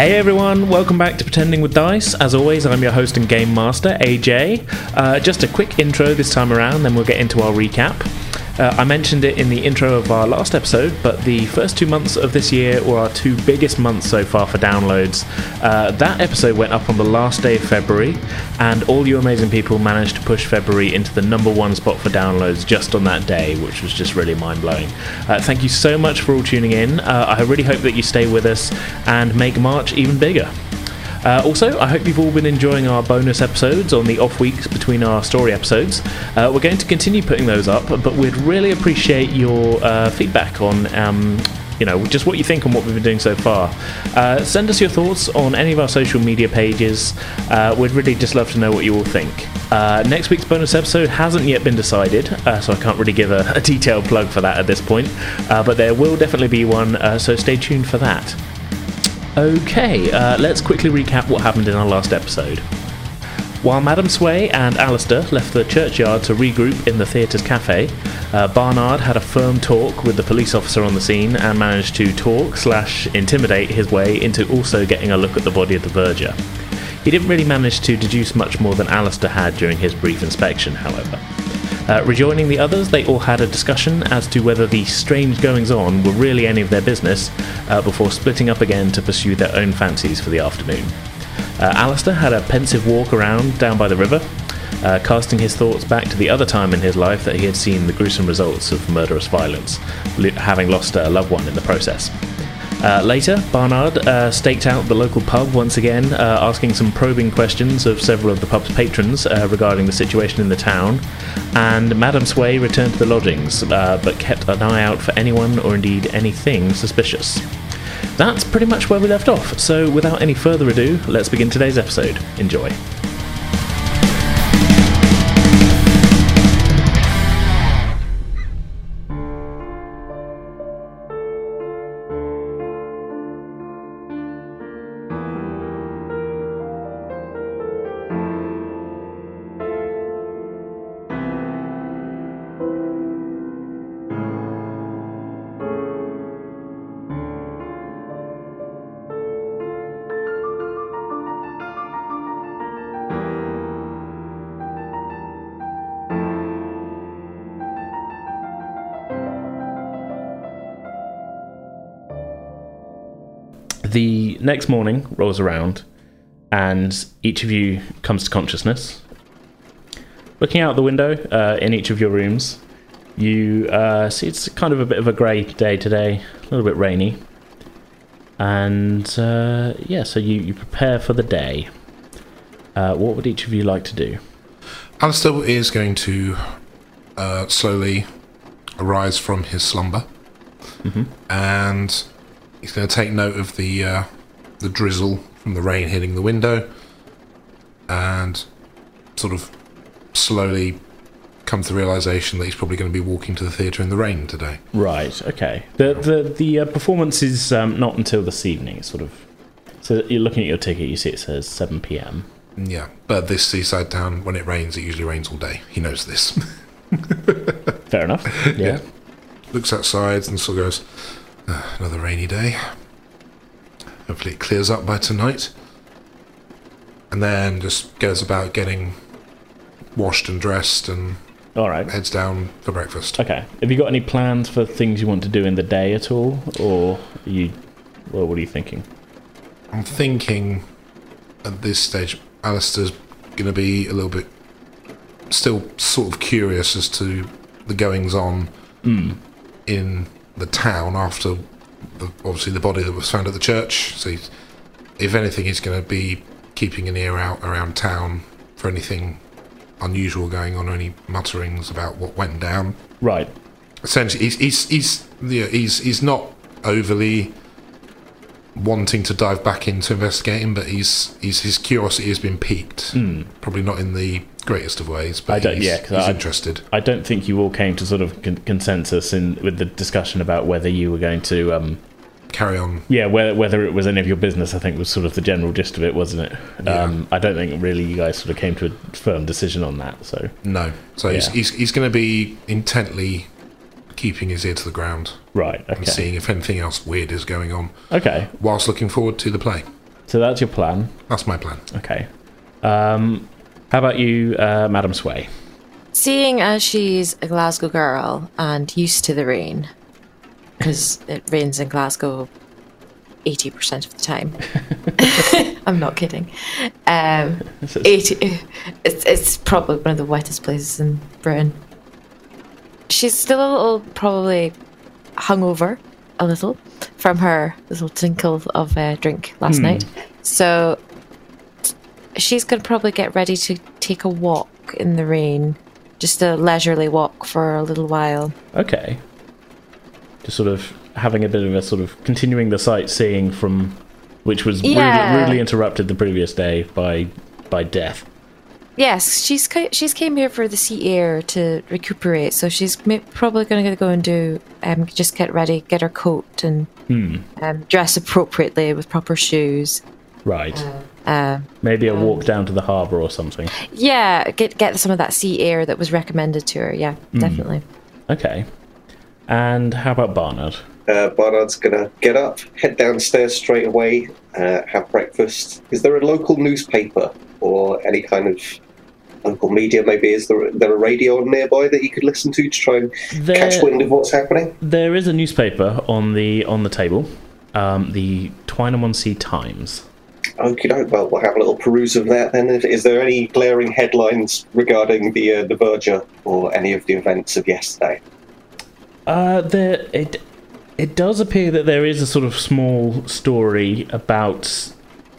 Hey everyone, welcome back to Pretending with Dice. As always, I'm your host and game master, AJ. Uh, just a quick intro this time around, then we'll get into our recap. Uh, I mentioned it in the intro of our last episode, but the first two months of this year were our two biggest months so far for downloads. Uh, that episode went up on the last day of February, and all you amazing people managed to push February into the number one spot for downloads just on that day, which was just really mind blowing. Uh, thank you so much for all tuning in. Uh, I really hope that you stay with us and make March even bigger. Uh, also, I hope you've all been enjoying our bonus episodes on the off weeks between our story episodes. Uh, we're going to continue putting those up, but we'd really appreciate your uh, feedback on. Um, you know, just what you think on what we've been doing so far. Uh, send us your thoughts on any of our social media pages. Uh, we'd really just love to know what you all think. Uh, next week's bonus episode hasn't yet been decided, so I can't really give a, a, detailed plug for that at this point. But there will definitely be one, so stay tuned for that. Okay, uh, let's quickly recap what happened in our last episode. While Madame Sway and Alistair left the churchyard to regroup in the theatre's cafe, uh, Barnard had a firm talk with the police officer on the scene and managed to talk slash intimidate his way into also getting a look at the body of the verger. He didn't really manage to deduce much more than Alistair had during his brief inspection, however. Uh, rejoining the others, they all had a discussion as to whether the strange goings on were really any of their business uh, before splitting up again to pursue their own fancies for the afternoon. Uh, Alistair had a pensive walk around down by the river, uh, casting his thoughts back to the other time in his life that he had seen the gruesome results of murderous violence, having lost a loved one in the process. Uh, later, Barnard uh, staked out the local pub once again, uh, asking some probing questions of several of the pub's patrons uh, regarding the situation in the town. And Madame Sway returned to the lodgings, uh, but kept an eye out for anyone or indeed anything suspicious. That's pretty much where we left off, so without any further ado, let's begin today's episode. Enjoy. Next morning rolls around and each of you comes to consciousness. Looking out the window uh, in each of your rooms, you uh, see it's kind of a bit of a grey day today, a little bit rainy. And uh, yeah, so you, you prepare for the day. Uh, what would each of you like to do? Alistair is going to uh, slowly arise from his slumber mm-hmm. and He's going to take note of the uh, the drizzle from the rain hitting the window, and sort of slowly come to the realization that he's probably going to be walking to the theatre in the rain today. Right. Okay. The the the uh, performance is um, not until this evening. It's sort of so you're looking at your ticket. You see it says seven p.m. Yeah, but this seaside town, when it rains, it usually rains all day. He knows this. Fair enough. Yeah. yeah. Looks outside and sort of goes, another rainy day. Hopefully, it clears up by tonight. And then just goes about getting washed and dressed and all right heads down for breakfast. Okay. Have you got any plans for things you want to do in the day at all, or you? Well, what are you thinking? I'm thinking at this stage, Alistair's going to be a little bit still sort of curious as to the goings on mm. in the town after the, obviously the body that was found at the church. So, if anything, he's going to be keeping an ear out around town for anything unusual going on, or any mutterings about what went down. Right. Essentially, he's he's he's yeah, he's he's not overly wanting to dive back into investigating, but he's, he's his curiosity has been piqued. Mm. Probably not in the greatest of ways, but I don't, he's, yeah, he's I, interested. I don't think you all came to sort of con- consensus in with the discussion about whether you were going to um, carry on. Yeah, whether whether it was any of your business, I think was sort of the general gist of it, wasn't it? Yeah. Um, I don't think really you guys sort of came to a firm decision on that. So no, so Yeah. he's he's, he's going to be intently keeping his ear to the ground right, and okay, seeing if anything else weird is going on, okay. whilst looking forward to the play. So that's your plan. That's my plan. Okay. Um, how about you, uh, Madam Sway? Seeing as she's a Glasgow girl and used to the rain, because it rains in Glasgow 80% of the time. I'm not kidding. Um, 80, it's, it's probably one of the wettest places in Britain. She's still a little, probably hungover, a little, from her little tinkle of uh, drink last night. So she's going to probably get ready to take a walk in the rain. Just a leisurely walk for a little while. Okay. Just sort of having a bit of a sort of continuing the sightseeing from which was Yeah. rudely, rudely interrupted the previous day by by death. Yes, she's she's came here for the sea air to recuperate. So she's probably going to go and do um, just get ready, get her coat, and um, dress appropriately with proper shoes. Right. Um, Maybe a walk down to the harbour or something. yeah, get get some of that sea air that was recommended to her. Yeah, definitely. Okay. And how about Barnard? Uh, Barnard's gonna get up, head downstairs straight away, uh, have breakfast. Is there a local newspaper or any kind of local media? Maybe is there, there a radio nearby that you could listen to to try and catch wind of what's happening? There is a newspaper on the on the table, um, the Twynham-on-Sea Times. Okay, well, we'll have a little peruse of that then. Is- there any glaring headlines regarding the uh, the Verger or any of the events of yesterday? Uh, there it it does appear that there is a sort of small story about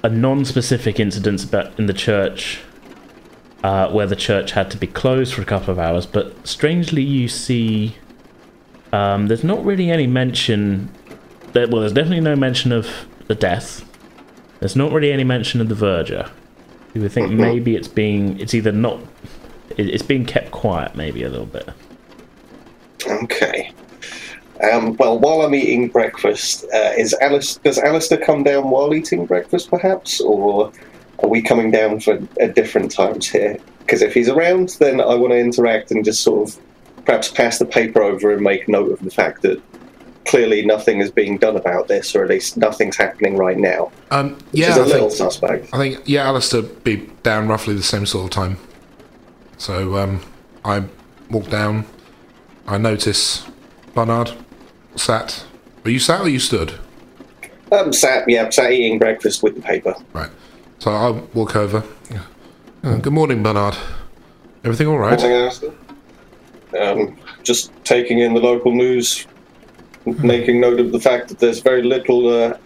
a non-specific incident about in the church, uh, where the church had to be closed for a couple of hours. But strangely, you see, um, there's not really any mention. That, well, there's definitely no mention of the death. There's not really any mention of the verger. You would think maybe it's being it's either not it- it's being kept quiet, maybe a little bit. Okay. Um, well, while I'm eating breakfast, uh, is Alice? Does Alistair come down while eating breakfast, perhaps, or are we coming down for at different times here? Because if he's around, then I want to interact and just sort of perhaps pass the paper over and make note of the fact that clearly nothing is being done about this, or at least nothing's happening right now. Um, yeah, I think, suspect. I think yeah, Alistair be down roughly the same sort of time. So um, I walk down. I notice Barnard sat. Were you sat or you stood? Um, sat, yeah, sat eating breakfast with the paper. Right. So I walk over. Uh, good morning, Bernard. Everything all right? Morning, Alistair. Um, just taking in the local news, making note of the fact that there's very little, uh,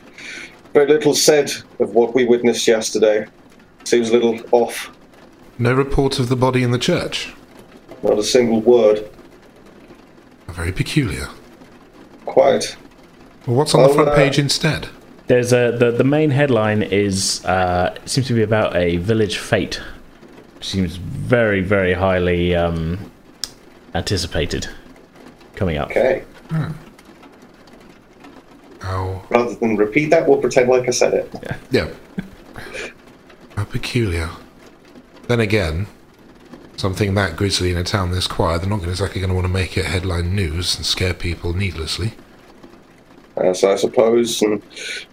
very little said of what we witnessed yesterday. Seems a little off. No report of the body in the church. Not a single word. Very peculiar. Quite. Well, what's on the Oh, front uh, page instead? There's a the, the main headline is uh, it seems to be about a village fete. Seems very very highly um, anticipated coming up. Okay. Oh, Rather than repeat that, we'll pretend like I said it. yeah. How peculiar. Then again, something that grisly in a town this quiet, they're not exactly going to want to make it headline news and scare people needlessly. Uh, As I suppose, and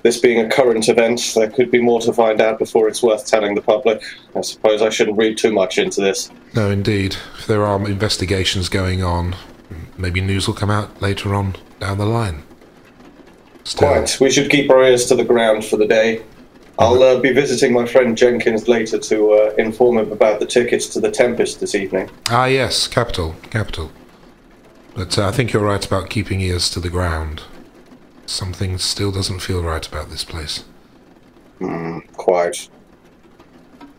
this being a current event, there could be more to find out before it's worth telling the public. I suppose I shouldn't read too much into this. No, indeed. If there are investigations going on, maybe news will come out later on down the line. Still, Quite. We should keep our ears to the ground for the day. I'll uh, be visiting my friend Jenkins later to uh, inform him about the tickets to the Tempest this evening. Ah, yes, capital, capital. But uh, I think you're right about keeping ears to the ground. Something still doesn't feel right about this place. Quite.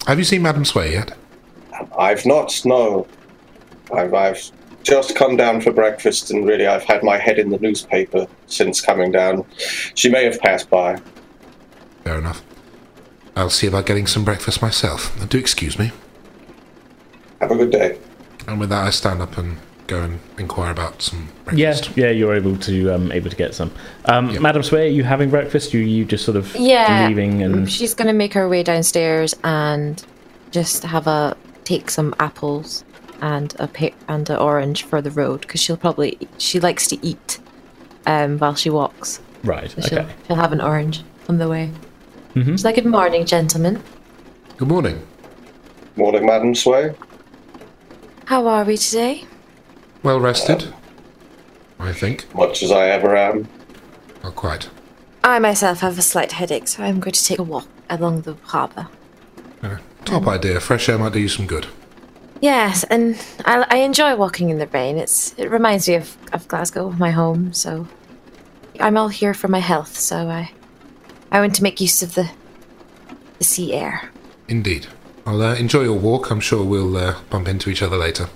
Have you seen Madame Sway yet? I've not, no. I've, I've just come down for breakfast, and really I've had my head in the newspaper since coming down. She may have passed by. Fair enough. I'll see about getting some breakfast myself. Do excuse me. Have a good day. And with that, I stand up and go and inquire about some Yeah, breakfast. yeah, you're able to um, able to get some. Um, Yeah. Madam Sway, are you having breakfast? You you just sort of Yeah. leaving and She's going to make her way downstairs and just have a take some apples and a pe- and an orange for the road because she'll probably she likes to eat um, while she walks. right. So she'll, Okay. she'll have an orange on the way. It's like, good morning, gentlemen. Good morning. Morning, Madam Sway. How are we today? Well rested, I think. Much as I ever am. Not quite. I myself have a slight headache, so I'm going to take a walk along the harbour. Uh, top idea. Fresh air might do you some good. Yes, and I, I enjoy walking in the rain. It's it reminds me of, of Glasgow, my home. So I'm all here for my health. So I I want to make use of the the sea air. Indeed. Well, uh, enjoy your walk. I'm sure we'll uh, bump into each other later.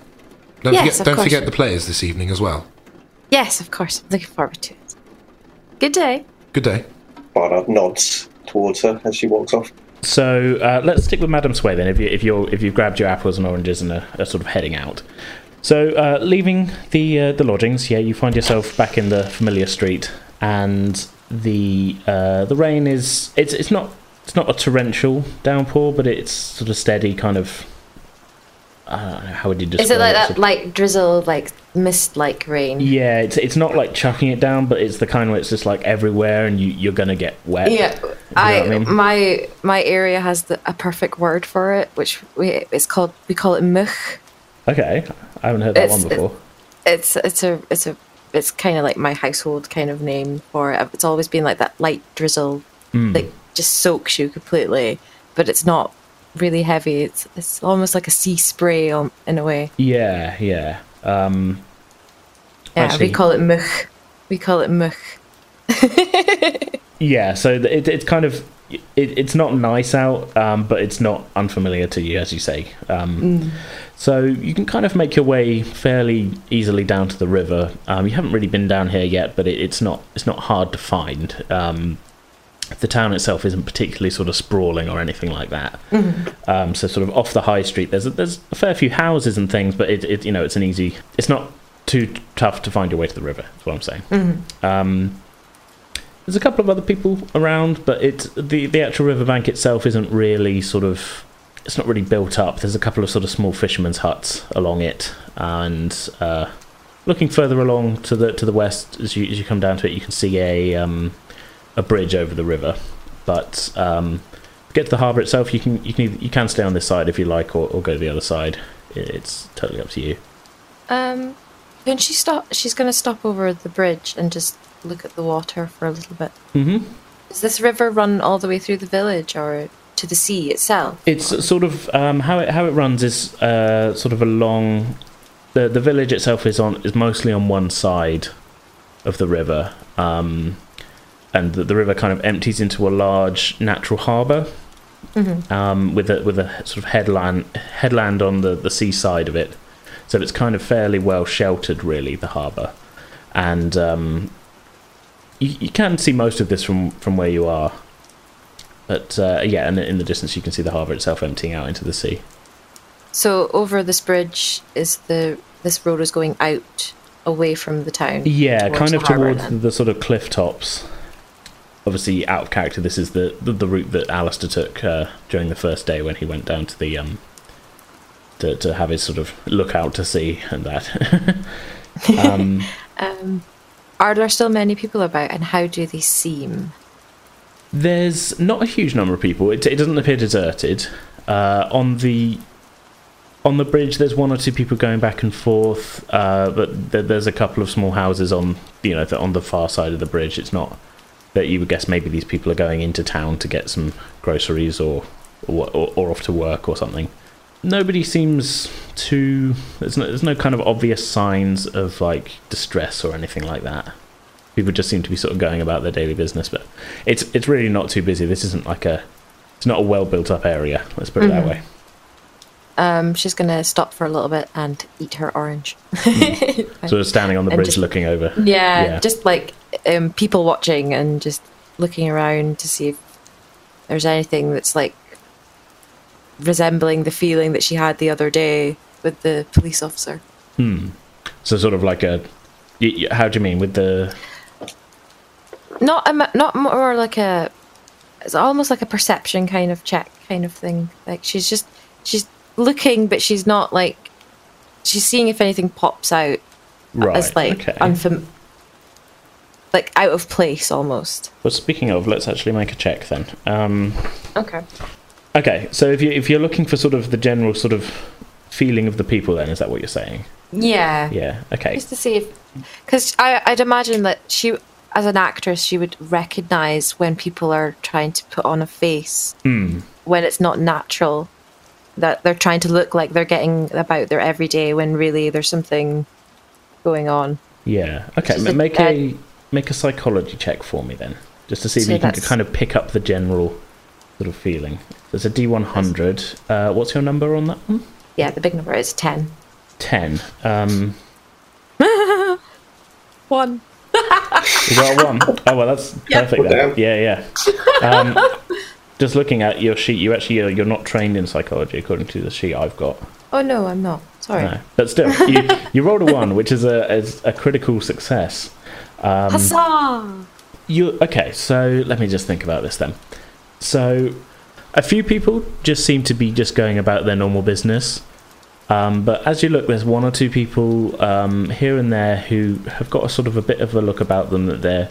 Don't Yes, forget, of don't course. forget the players this evening as well. Yes, of course. I'm looking forward to it. Good day. Good day. Barnard nods towards her as she walks off. So uh, let's stick with Madame Sway then. If you if you're if you've grabbed your apples and oranges and are, are sort of heading out. So uh, leaving the uh, the lodgings, yeah, you find yourself back in the familiar street, and the uh, the rain is it's it's not it's not a torrential downpour, but it's sort of steady, kind of. I don't know how would you describe Is it like Sort that, like drizzle, like mist, like rain? Yeah, it's it's not like chucking it down, but it's the kind where it's just like everywhere, and you you're gonna get wet. Yeah, know I, I mean? my my area has the, a perfect word for it, which we it's called we call it much. Okay, I haven't heard that It's- one before. It's it's a it's a it's kind of like my household kind of name for it. It's always been like that light drizzle, hmm. like just soaks you completely, but it's not really heavy. It's it's almost like a sea spray on, in a way. Yeah, yeah. Um, Yeah, we call it much. We call it much. Yeah, so it, it's kind of it, it's not nice out, um, but it's not unfamiliar to you, as you say. Um, So you can kind of make your way fairly easily down to the river. Um, you haven't really been down here yet, but it, it's not it's not hard to find. The town itself isn't particularly sort of sprawling or anything like that. Um, so sort of off the high street, there's a, there's a fair few houses and things, but it, it you know it's an easy. It's not too tough to find your way to the river. Is what I'm saying. Um, there's a couple of other people around, but it's the the actual riverbank itself isn't really sort of it's not really built up. There's a couple of sort of small fishermen's huts along it, and uh, looking further along to the to the west as you as you come down to it, you can see a um, a bridge over the river. But um, to get to the harbour itself, you can you can either- you can stay on this side if you like, or, or go to the other side. It's totally up to you. Um, when she stop, she's going to stop over the bridge and just look at the water for a little bit. hmm Does this river run all the way through the village or to the sea itself? It's sort of um, how it how it runs is uh, sort of along the the village itself is on is mostly on one side of the river, um, and the, the river kind of empties into a large natural harbour um, with a with a sort of headland headland on the the seaside of it. So it's kind of fairly well sheltered, really, the harbour, and um, you, you can see most of this from from where you are. But uh, yeah, and in the distance you can see the harbour itself emptying out into the sea. So over this bridge is the this road is going out away from the town. Yeah, kind of harbour towards then. the sort of cliff tops. Obviously, out of character. This is the the, the route that Alistair took uh, during the first day when he went down to the um to to have his sort of look out to sea and that. um, Um, are there still many people about, and how do they seem? There's not a huge number of people. It, it doesn't appear deserted. Uh, on the on the bridge, there's one or two people going back and forth, uh, but th- there's a couple of small houses on you know on the far side of the bridge. It's not that you would guess maybe these people are going into town to get some groceries or or, or, or off to work or something. Nobody seems to. There's no, there's no kind of obvious signs of like distress or anything like that people just seem to be sort of going about their daily business but it's it's really not too busy this isn't like a it's not a well built up area let's put it that way Um, she's gonna stop for a little bit and eat her orange. sort of standing on the bridge just- looking over Yeah, Yeah. just like um, people watching and just looking around to see if there's anything that's like resembling the feeling that she had the other day with the police officer. Hmm. So sort of like a. how do you mean with the Not a, not more like a. It's almost like a perception kind of check kind of thing. Like she's just she's looking, but she's not like she's seeing if anything pops out right as like okay unfam- like out of place almost. Well, speaking of, let's actually make a check then. Um, Okay. okay, so if you if you're looking for sort of the general sort of feeling of the people, then is that what you're saying? Yeah. Yeah. Okay. Just to see if, because I'd imagine that she, as an actress, she would recognize when people are trying to put on a face Hmm. when it's not natural. That they're trying to look like they're getting about their everyday when really there's something going on. Yeah. Okay. A- make uh, a make a psychology check for me then, just to see if So you can kind of pick up the general sort of feeling. There's a D100. Uh, what's your number on that one? Yeah, the big number is 10. Ten. Um, One. you got a one. Oh well, that's perfect. Well, Then. Yeah, yeah. Um, just looking at your sheet, you actually uh, you're not trained in psychology according to the sheet I've got. Oh no, I'm not. Sorry. No. But still, you, you rolled a one, which is a is a critical success. Um, Huzzah! You okay? So let me just think about this then. So, a few people just seem to be just going about their normal business, um, but as you look, there's one or two people um, here and there who have got a sort of a bit of a look about them that they're.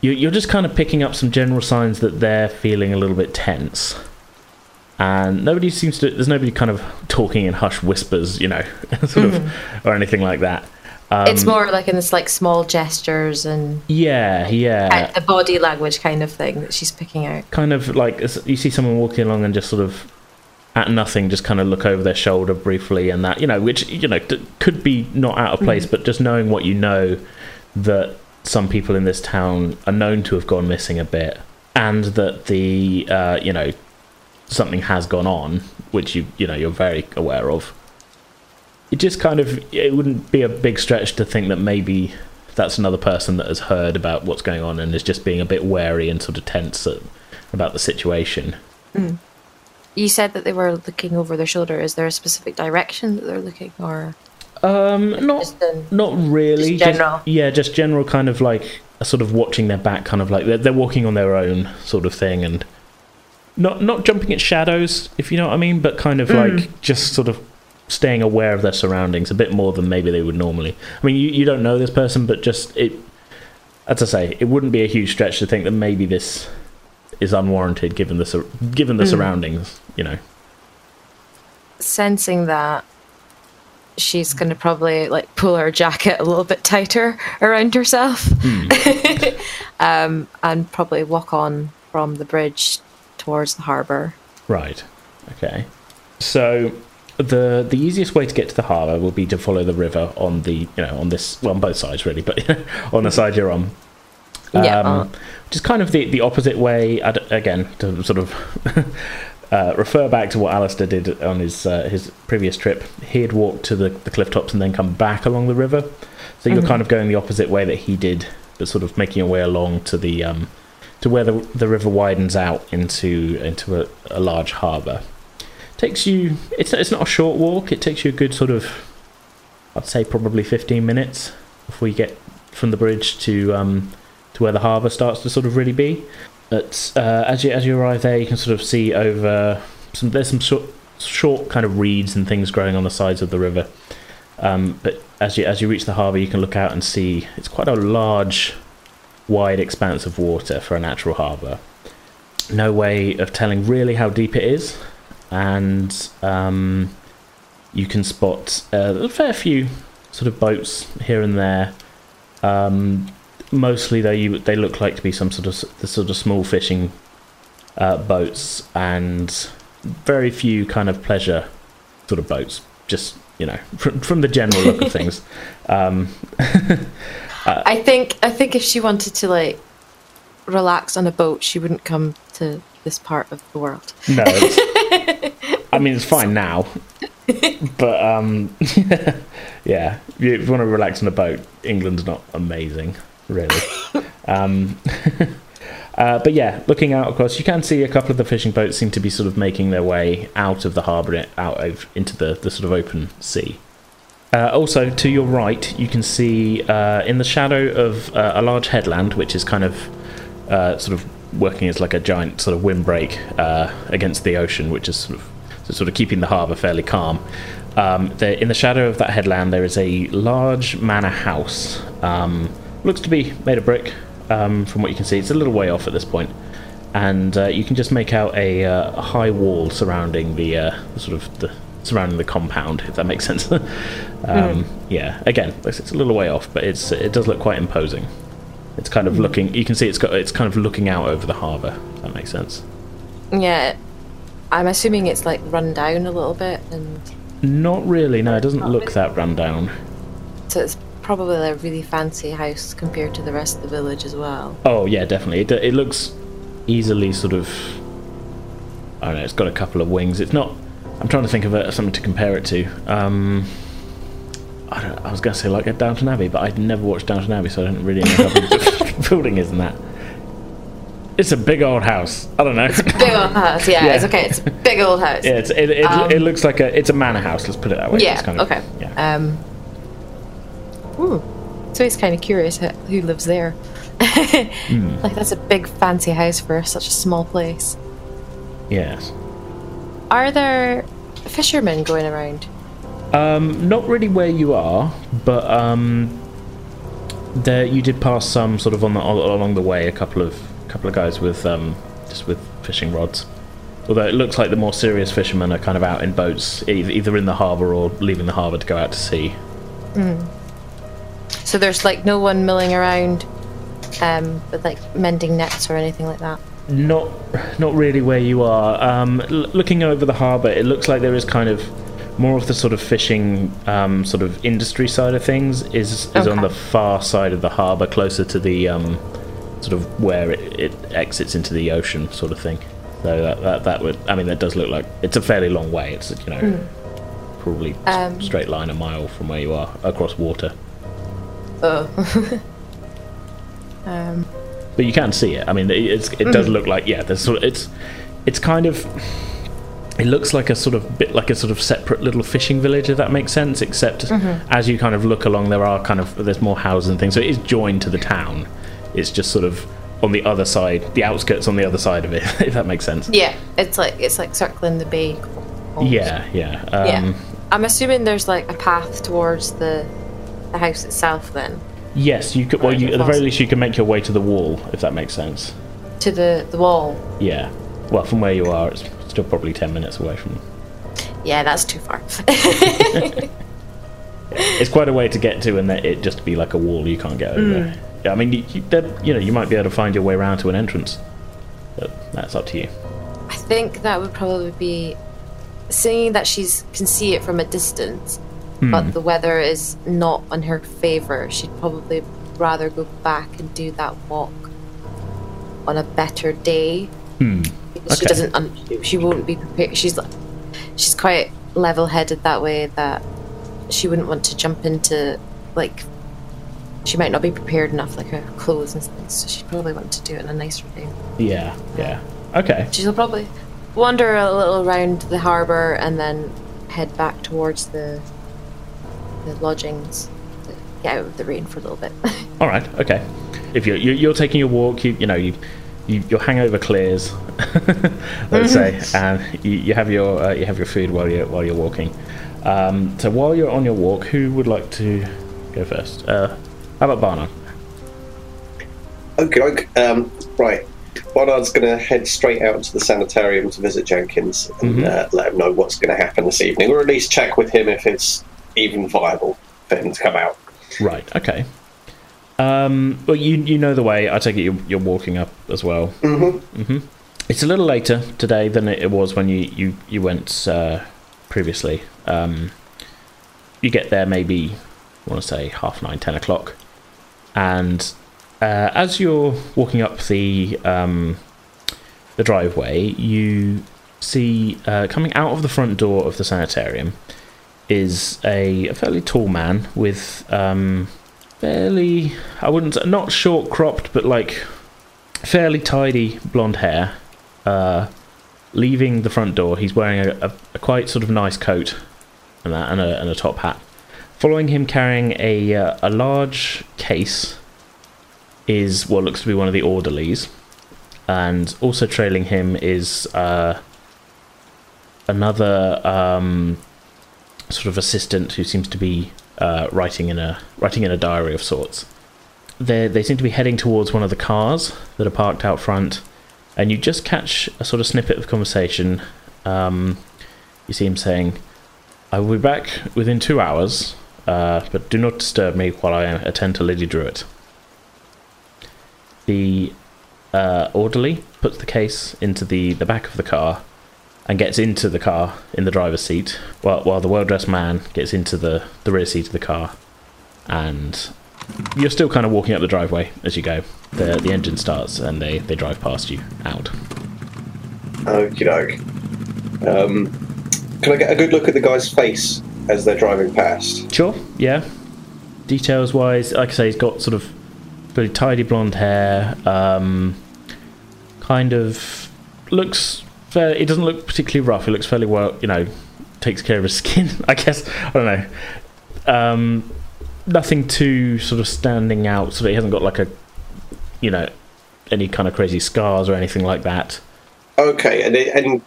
You, you're just kind of picking up some general signs that they're feeling a little bit tense, and nobody seems to. There's nobody kind of talking in hushed whispers, you know, sort of, or anything like that. Um, it's more like in this like small gestures and Yeah, yeah. uh, the body language kind of thing that she's picking out. kind of like you see someone walking along and just sort of at nothing just kind of look over their shoulder briefly and that you know which you know could be not out of place but just knowing what you know that some people in this town are known to have gone missing a bit and that the uh, you know something has gone on which you you know you're very aware of it just kind of it wouldn't be a big stretch to think that maybe that's another person that has heard about what's going on and is just being a bit wary and sort of tense at, about the situation. You said that they were looking over their shoulder. Is there a specific direction that they're looking, or Um, not just not really. Just general? yeah, just general kind of like a sort of watching their back, kind of like they're, they're walking on their own sort of thing, and not not jumping at shadows, if you know what I mean, but kind of like just sort of staying aware of their surroundings a bit more than maybe they would normally. I mean, you, you don't know this person, but just it. As I say, it wouldn't be a huge stretch to think that maybe this is unwarranted given the given the surroundings. You know. sensing that she's going to probably like pull her jacket a little bit tighter around herself um, and probably walk on from the bridge towards the harbour. Right. Okay. So the the easiest way to get to the harbour will be to follow the river on the you know on this well on both sides really, but on the side you're on. Yeah. Um, just kind of the, the opposite way. Again, to sort of uh, refer back to what Alistair did on his uh, his previous trip. He had walked to the, the cliff tops and then come back along the river. So you're kind of going the opposite way that he did, but sort of making your way along to the um, to where the, the river widens out into into a, a large harbour. Takes you. It's it's not a short walk. It takes you a good sort of, I'd say probably 15 minutes before you get from the bridge to um, to where the harbour starts to sort of really be. But uh, as you as you arrive there, you can sort of see over some. There's some short, short kind of reeds and things growing on the sides of the river. Um, but as you as you reach the harbour, you can look out and see it's quite a large, wide expanse of water for a natural harbour. No way of telling really how deep it is, and um, you can spot uh, a fair few sort of boats here and there. Um, mostly, though, you they look like to be some sort of the sort of small fishing uh, boats, and very few kind of pleasure sort of boats. Just you know, from, from the general look of things. Um, I think I think if she wanted to like relax on a boat, she wouldn't come to this part of the world. no, I mean it's fine now, but um, yeah, if you want to relax on a boat, England's not amazing, really. Um, uh, but yeah, looking out, across, you can see a couple of the fishing boats seem to be sort of making their way out of the harbour, out of, into the, the sort of open sea. Uh, also, to your right, you can see uh, in the shadow of uh, a large headland, which is kind of uh, sort of working as like a giant sort of windbreak uh, against the ocean, which is sort of so sort of keeping the harbour fairly calm. Um, there, in the shadow of that headland, there is a large manor house, um, looks to be made of brick. Um, from what you can see, it's a little way off at this point. and uh, you can just make out a, uh, a high wall surrounding the uh, sort of the surrounding the compound, if that makes sense. um, Yeah, again, it's it's a little way off, but it's it does look quite imposing. It's kind of looking. You can see it's got it's kind of looking out over the harbour. If that makes sense. Yeah. I'm assuming it's like run down a little bit, and Not really. No, it doesn't look that run down. so it's probably a really fancy house compared to the rest of the village as well. Oh yeah, definitely. It, it looks easily sort of. I don't know. It's got a couple of wings. It's not. I'm trying to think of a, something to compare it to. Um, I, don't, I was going to say like a Downton Abbey, but I'd never watched Downton Abbey, so I don't really know how big the building is in that. It's a big old house. I don't know. It's a Big old house, yeah, Yeah. it's okay. It's a big old house. yeah, it's, it, it, Um, it looks like a it's a manor house. Let's put it that way. Yeah, It's kind of- okay. Yeah. Um. Ooh, so he's kind of curious who lives there. Hmm. Like that's a big fancy house for such a small place. yes. Are there fishermen going around? Um, not really where you are, but um, there you did pass some sort of on the along the way. A couple of couple of guys with um, just with fishing rods. Although it looks like the more serious fishermen are kind of out in boats, either in the harbour or leaving the harbour to go out to sea. So there's like no one milling around, um, with like mending nets or anything like that. Not, not really where you are. Um, l- looking over the harbour, it looks like there is kind of more of the sort of fishing, um, sort of industry side of things is is on the far side of the harbour, closer to the um, sort of where it, it exits into the ocean, sort of thing. So that, that that would, I mean, that does look like it's a fairly long way. It's you know probably s- Um, straight line a mile from where you are across water, Oh. um, but you can see it. I mean, it, it's, it does look like yeah. There's sort of it's it's kind of it looks like a sort of bit like a sort of separate little fishing village if that makes sense except as you kind of look along there are kind of there's more houses and things so it is joined to the town it's just sort of on the other side the outskirts on the other side of it if that makes sense yeah, it's like it's like circling the bay. almost. yeah yeah um, Yeah. I'm assuming there's like a path towards the the house itself then yes you could well you, at the very least you can make your way to the wall if that makes sense to the the wall. yeah well from where you are it's still probably 10 minutes away from Yeah, that's too far. it's quite a way to get to and that it just be like a wall you can't get over mm. yeah, i mean you, you, you know you might be able to find your way around to an entrance but that's up to you I think that would probably be seeing that she's can see it from a distance, but hmm. the weather is not in her favor. She'd probably rather go back and do that walk on a better day. Hmm. Because she doesn't. She won't be prepared. She's like, she's quite level-headed that way that she wouldn't want to jump into like. She might not be prepared enough, like her clothes and things. So she'd probably want to do it in a nicer way. yeah yeah okay She'll probably wander a little around the harbour and then head back towards the the lodgings to get out of the rain for a little bit. All right. Okay. If you're you're, you're taking your walk, you you know you. You, your hangover clears, let's say, and you, you have your uh, you have your food while you're while you're walking. Um, so while you're on your walk, who would like to go first? Uh, how about Barnard? Okay, okay. Um, right. Barnard's going to head straight out to the sanitarium to visit Jenkins and uh, let him know what's going to happen this evening, or at least check with him if it's even viable for him to come out. Right. Okay. Um, well, you you know the way. I take it you're, you're walking up as well. Mm-hmm. Mm-hmm. It's a little later today than it was when you you you went uh, previously. Um, you get there maybe I want to say half nine, ten o'clock, and uh, as you're walking up the um, the driveway, you see uh, coming out of the front door of the sanitarium is a, a fairly tall man with um, fairly I wouldn't not short cropped but like fairly tidy blonde hair. Uh, leaving the front door, he's wearing a, a, a quite sort of nice coat and that and a, and a top hat. Following him, carrying a uh, a large case, is what looks to be one of the orderlies, and also trailing him is uh, another um, sort of assistant who seems to be uh, writing in a writing in a diary of sorts. they they seem to be heading towards one of the cars that are parked out front, and you just catch a sort of snippet of conversation. Um, you see him saying, "I will be back within two hours, uh, but do not disturb me while I attend to Lady Druitt." The uh, orderly puts the case into the, the back of the car and gets into the car in the driver's seat, while, while the well dressed man gets into the, the rear seat of the car. And you're still kind of walking up the driveway as you go. The, the engine starts and they, they drive past you out. Okie doke. Um, can I get a good look at the guy's face as they're driving past? Sure, yeah. Details wise, like I say, he's got sort of really tidy blonde hair. Um, kind of looks fair. It doesn't look particularly rough. It looks fairly well. You know, takes care of his skin. I guess I don't know. Um, nothing too sort of standing out. So that he hasn't got like a, you know, any kind of crazy scars or anything like that. Okay, and it, and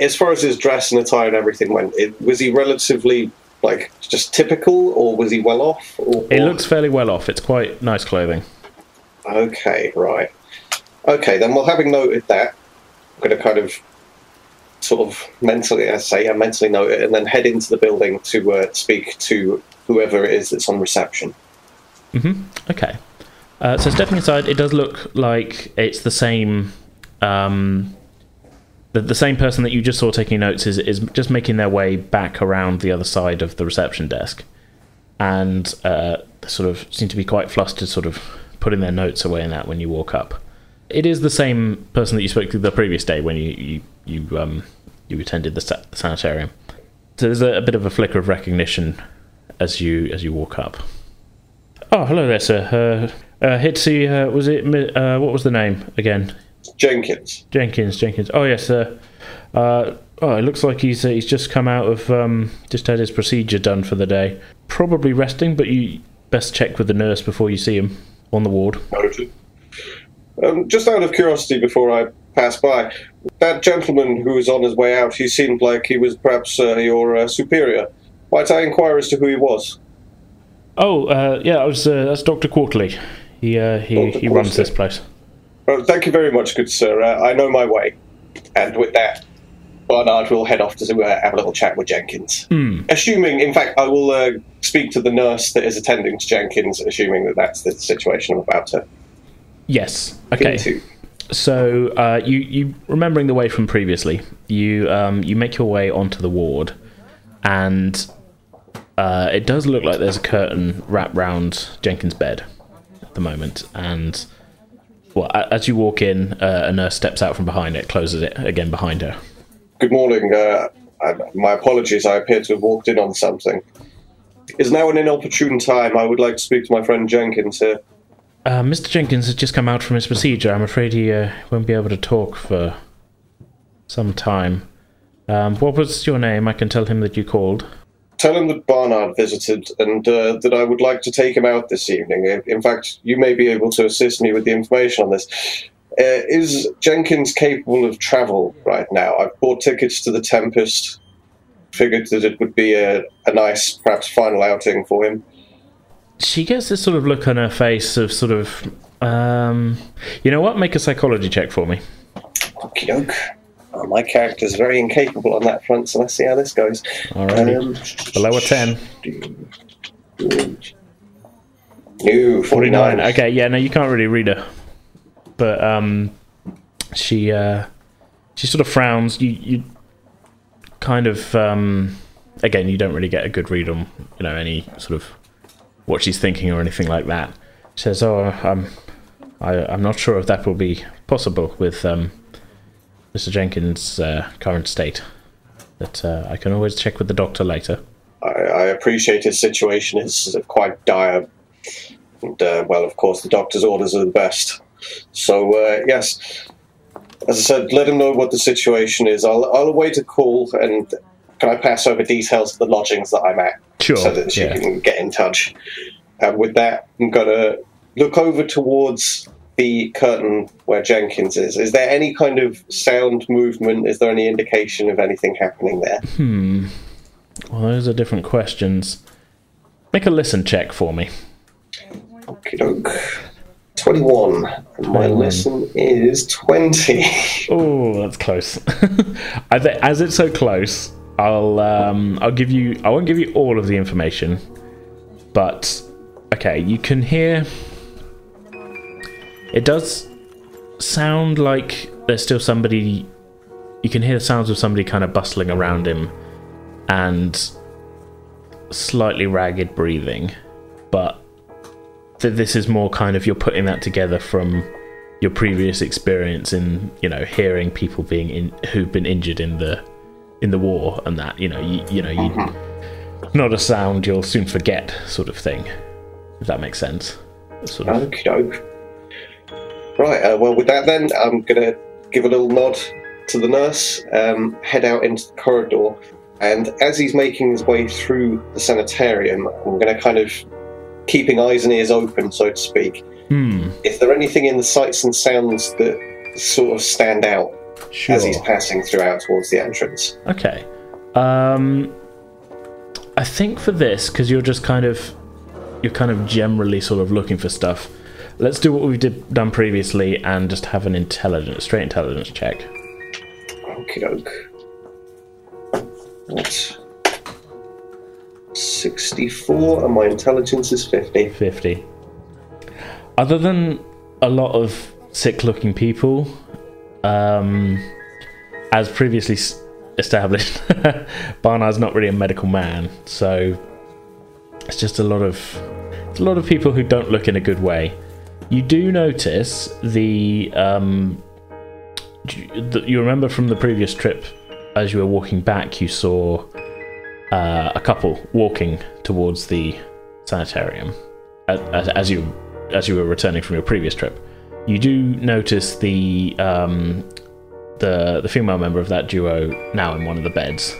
as far as his dress and attire and everything went, it, was he relatively like just typical, or was he well off? Or, It looks fairly well off. It's quite nice clothing. Okay, right. Okay, then well, having noted that, I'm going to kind of sort of mentally, I say, yeah, mentally note it, and then head into the building to uh, speak to whoever it is that's on reception. hmm Okay. Uh, so stepping aside, it does look like it's the same. Um, the, the same person that you just saw taking notes is is just making their way back around the other side of the reception desk, and uh, sort of seem to be quite flustered, sort of putting their notes away in that when you walk up. It is the same person that you spoke to the previous day when you you you um you attended the, sa- the sanitarium. So there's a, a bit of a flicker of recognition as you as you walk up. Oh, hello there, sir. Uh, uh, here to see. Uh, was it? Uh, what was the name again? Jenkins. Jenkins. Jenkins. Oh yes, sir. Uh, oh, it looks like he's uh, he's just come out of um, just had his procedure done for the day. Probably resting, but you best check with the nurse before you see him on the ward. Noted. Um, just out of curiosity, before I pass by, that gentleman who was on his way out, he seemed like he was perhaps uh, your uh, superior. Might I inquire as to who he was? Oh, uh, yeah, I was. Uh, that's Doctor Quarterly. He uh, he Dr. he runs this place. Well, thank you very much, good sir. Uh, I know my way. And with that, Barnard will head off to uh, have a little chat with Jenkins. Assuming, in fact, I will uh, speak to the nurse that is attending to Jenkins, assuming that that's the situation I'm about to Yes. Okay. into. So uh, you you remembering the way from previously, you um, you make your way onto the ward, and uh, it does look like there's a curtain wrapped round Jenkins' bed at the moment, and well, as you walk in, uh, a nurse steps out from behind it, closes it again behind her. Good morning. Uh, I, my apologies, I appear to have walked in on something. Is now an inopportune time. I would like to speak to my friend Jenkins here. Uh, Mr. Jenkins has just come out from his procedure. I'm afraid he uh, won't be able to talk for some time. Um, what was your name? I can tell him that you called. Tell him that Barnard visited and uh, that I would like to take him out this evening. In fact, you may be able to assist me with the information on this. Uh, is Jenkins capable of travel right now? I've bought tickets to the Tempest. Figured that it would be a, a nice, perhaps, final outing for him. She gets this sort of look on her face of sort of um you know what make a psychology check for me Okie doke. Oh, my character's very incapable on that front, so let's see how this goes. All right. Um, below a 10 New 49. okay yeah no you can't really read her but um she uh she sort of frowns you you kind of um again you don't really get a good read on you know any sort of what she's thinking or anything like that she says oh i'm I, i'm not sure if that will be possible with um mr jenkins uh, current state but uh, i can always check with the doctor later I, I appreciate his situation is quite dire. And, uh, well, of course, the doctor's orders are the best. So, uh, yes, as I said, let him know what the situation is. I'll, I'll await a call and can I pass over details of the lodgings that I'm at Sure, so that she yeah. can get in touch. And with that, I'm going to look over towards the curtain where Jenkins is. Is there any kind of sound movement? Is there any indication of anything happening there? Hmm. Well those are different questions make a listen check for me Okey-doke. 21. And my listen is 20. Oh, that's close. As it's so close, I'll um, I'll give you. I won't give you all of the information, but okay, you can hear. It does sound like there's still somebody. You can hear the sounds of somebody kind of bustling around him, and slightly ragged breathing, but th- this is more kind of you're putting that together from your previous experience in you know hearing people being in who've been injured in the in the war and that you know you, you know you not a sound you'll soon forget sort of thing if that makes sense. Sort of. Right, uh, well, with that, then, I'm going to give a little nod to the nurse, um, head out into the corridor, and as he's making his way through the sanitarium, I'm going to kind of keeping eyes and ears open, so to speak. hmm. Is there anything in the sights and sounds that sort of stand out sure as he's passing throughout towards the entrance? okay um i think for this because you're just kind of you're kind of generally sort of looking for stuff let's do what we've did, done previously and just have an intelligence straight intelligence check Okie doke. That's 64, and my intelligence is 50. 50. Other than a lot of sick looking people, um, as previously established, Barnard's not really a medical man, so it's just a lot of a lot of people who don't look in a good way. You do notice the um, the- you remember from the previous trip as you were walking back, you saw uh, a couple walking towards the sanitarium as, as you as you were returning from your previous trip. You do notice the um, the the female member of that duo now in one of the beds,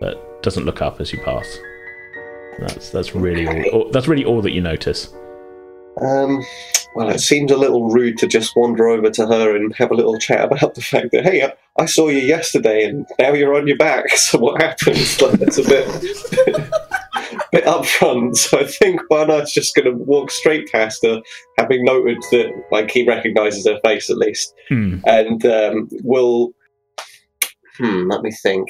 but doesn't look up as you pass. That's that's really all, all- that's really all that you notice. Um, well, it seems a little rude to just wander over to her and have a little chat about the fact that, hey, I, I saw you yesterday and now you're on your back. So what happens? Like, that's a bit, bit upfront. So I think Barnard's just going to walk straight past her, having noted that, like, he recognises her face at least, Hmm. and um, will. Hmm, let me think.